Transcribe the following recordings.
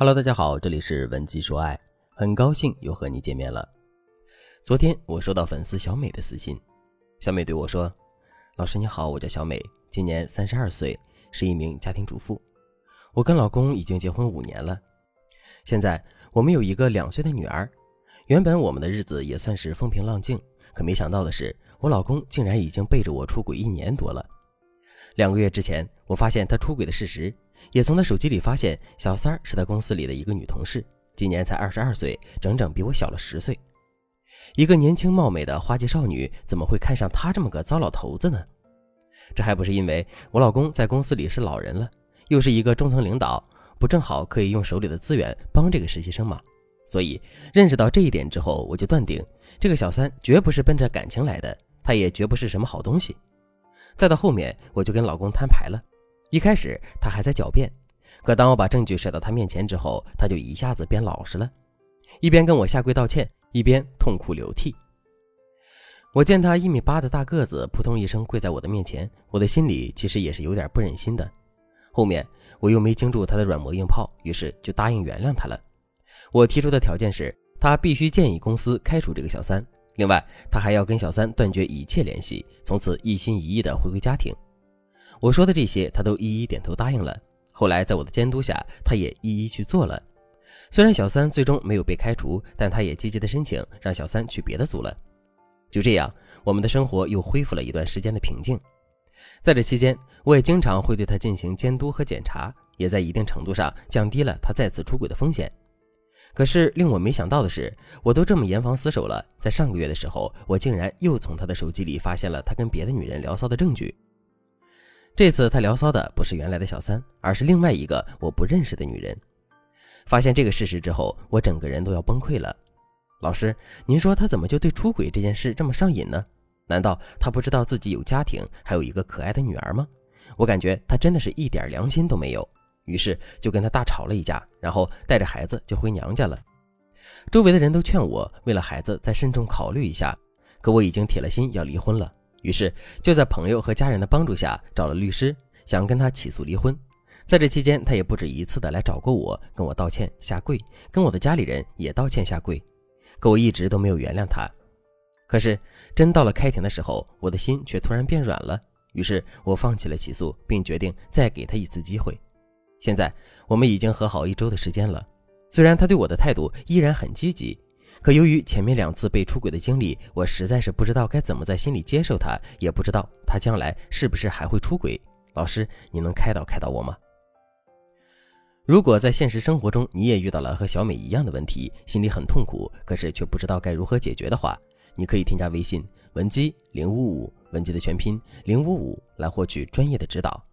Hello，大家好，这里是文姬说爱，很高兴又和你见面了。昨天我收到粉丝小美的私信，小美对我说：“老师你好，我叫小美，今年三十二岁，是一名家庭主妇。我跟老公已经结婚五年了，现在我们有一个两岁的女儿。原本我们的日子也算是风平浪静，可没想到的是，我老公竟然已经背着我出轨一年多了。两个月之前，我发现他出轨的事实。”也从他手机里发现，小三儿是他公司里的一个女同事，今年才二十二岁，整整比我小了十岁。一个年轻貌美的花季少女，怎么会看上他这么个糟老头子呢？这还不是因为我老公在公司里是老人了，又是一个中层领导，不正好可以用手里的资源帮这个实习生吗？所以认识到这一点之后，我就断定这个小三绝不是奔着感情来的，她也绝不是什么好东西。再到后面，我就跟老公摊牌了。一开始他还在狡辩，可当我把证据甩到他面前之后，他就一下子变老实了，一边跟我下跪道歉，一边痛哭流涕。我见他一米八的大个子扑通一声跪在我的面前，我的心里其实也是有点不忍心的。后面我又没经住他的软磨硬泡，于是就答应原谅他了。我提出的条件是，他必须建议公司开除这个小三，另外他还要跟小三断绝一切联系，从此一心一意的回归家庭。我说的这些，他都一一点头答应了。后来在我的监督下，他也一一去做了。虽然小三最终没有被开除，但他也积极的申请让小三去别的组了。就这样，我们的生活又恢复了一段时间的平静。在这期间，我也经常会对他进行监督和检查，也在一定程度上降低了他再次出轨的风险。可是令我没想到的是，我都这么严防死守了，在上个月的时候，我竟然又从他的手机里发现了他跟别的女人聊骚的证据。这次他聊骚的不是原来的小三，而是另外一个我不认识的女人。发现这个事实之后，我整个人都要崩溃了。老师，您说他怎么就对出轨这件事这么上瘾呢？难道他不知道自己有家庭，还有一个可爱的女儿吗？我感觉他真的是一点良心都没有。于是就跟他大吵了一架，然后带着孩子就回娘家了。周围的人都劝我为了孩子再慎重考虑一下，可我已经铁了心要离婚了。于是就在朋友和家人的帮助下找了律师，想跟他起诉离婚。在这期间，他也不止一次的来找过我，跟我道歉下跪，跟我的家里人也道歉下跪。可我一直都没有原谅他。可是真到了开庭的时候，我的心却突然变软了。于是我放弃了起诉，并决定再给他一次机会。现在我们已经和好一周的时间了，虽然他对我的态度依然很积极。可由于前面两次被出轨的经历，我实在是不知道该怎么在心里接受他，也不知道他将来是不是还会出轨。老师，你能开导开导我吗？如果在现实生活中你也遇到了和小美一样的问题，心里很痛苦，可是却不知道该如何解决的话，你可以添加微信文姬零五五，文姬的全拼零五五，来获取专业的指导。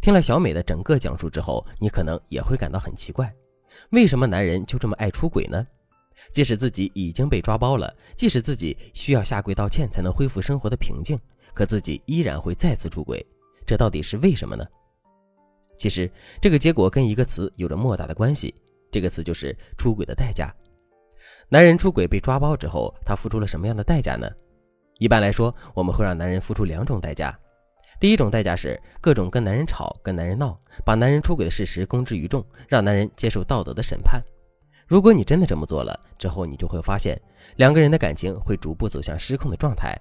听了小美的整个讲述之后，你可能也会感到很奇怪，为什么男人就这么爱出轨呢？即使自己已经被抓包了，即使自己需要下跪道歉才能恢复生活的平静，可自己依然会再次出轨，这到底是为什么呢？其实这个结果跟一个词有着莫大的关系，这个词就是出轨的代价。男人出轨被抓包之后，他付出了什么样的代价呢？一般来说，我们会让男人付出两种代价。第一种代价是各种跟男人吵、跟男人闹，把男人出轨的事实公之于众，让男人接受道德的审判。如果你真的这么做了之后，你就会发现两个人的感情会逐步走向失控的状态。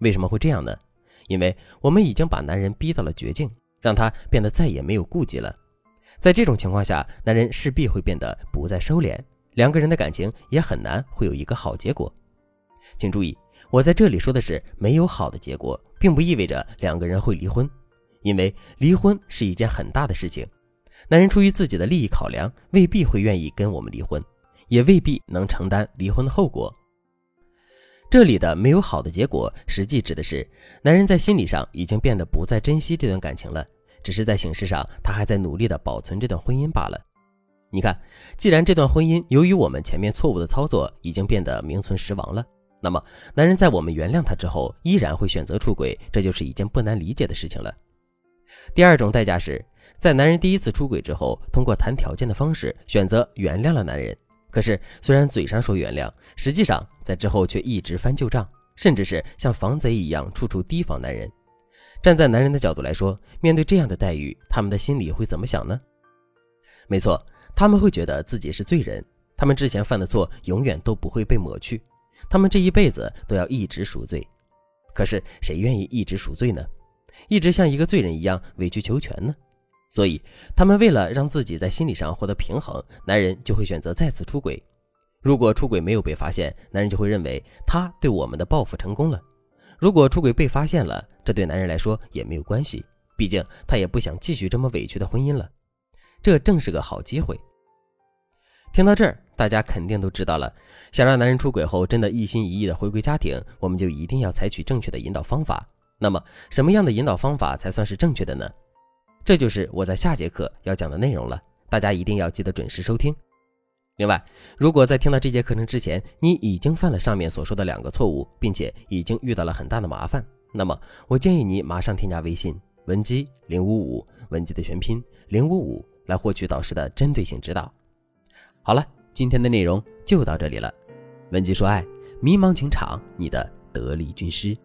为什么会这样呢？因为我们已经把男人逼到了绝境，让他变得再也没有顾忌了。在这种情况下，男人势必会变得不再收敛，两个人的感情也很难会有一个好结果。请注意，我在这里说的是没有好的结果，并不意味着两个人会离婚，因为离婚是一件很大的事情。男人出于自己的利益考量，未必会愿意跟我们离婚，也未必能承担离婚的后果。这里的没有好的结果，实际指的是男人在心理上已经变得不再珍惜这段感情了，只是在形式上他还在努力的保存这段婚姻罢了。你看，既然这段婚姻由于我们前面错误的操作已经变得名存实亡了，那么男人在我们原谅他之后，依然会选择出轨，这就是一件不难理解的事情了。第二种代价是。在男人第一次出轨之后，通过谈条件的方式选择原谅了男人。可是，虽然嘴上说原谅，实际上在之后却一直翻旧账，甚至是像防贼一样处处提防男人。站在男人的角度来说，面对这样的待遇，他们的心里会怎么想呢？没错，他们会觉得自己是罪人，他们之前犯的错永远都不会被抹去，他们这一辈子都要一直赎罪。可是谁愿意一直赎罪呢？一直像一个罪人一样委曲求全呢？所以，他们为了让自己在心理上获得平衡，男人就会选择再次出轨。如果出轨没有被发现，男人就会认为他对我们的报复成功了；如果出轨被发现了，这对男人来说也没有关系，毕竟他也不想继续这么委屈的婚姻了。这正是个好机会。听到这儿，大家肯定都知道了。想让男人出轨后真的一心一意的回归家庭，我们就一定要采取正确的引导方法。那么，什么样的引导方法才算是正确的呢？这就是我在下节课要讲的内容了，大家一定要记得准时收听。另外，如果在听到这节课程之前，你已经犯了上面所说的两个错误，并且已经遇到了很大的麻烦，那么我建议你马上添加微信文姬零五五，文姬的全拼零五五，来获取导师的针对性指导。好了，今天的内容就到这里了。文姬说爱，迷茫情场，你的得力军师。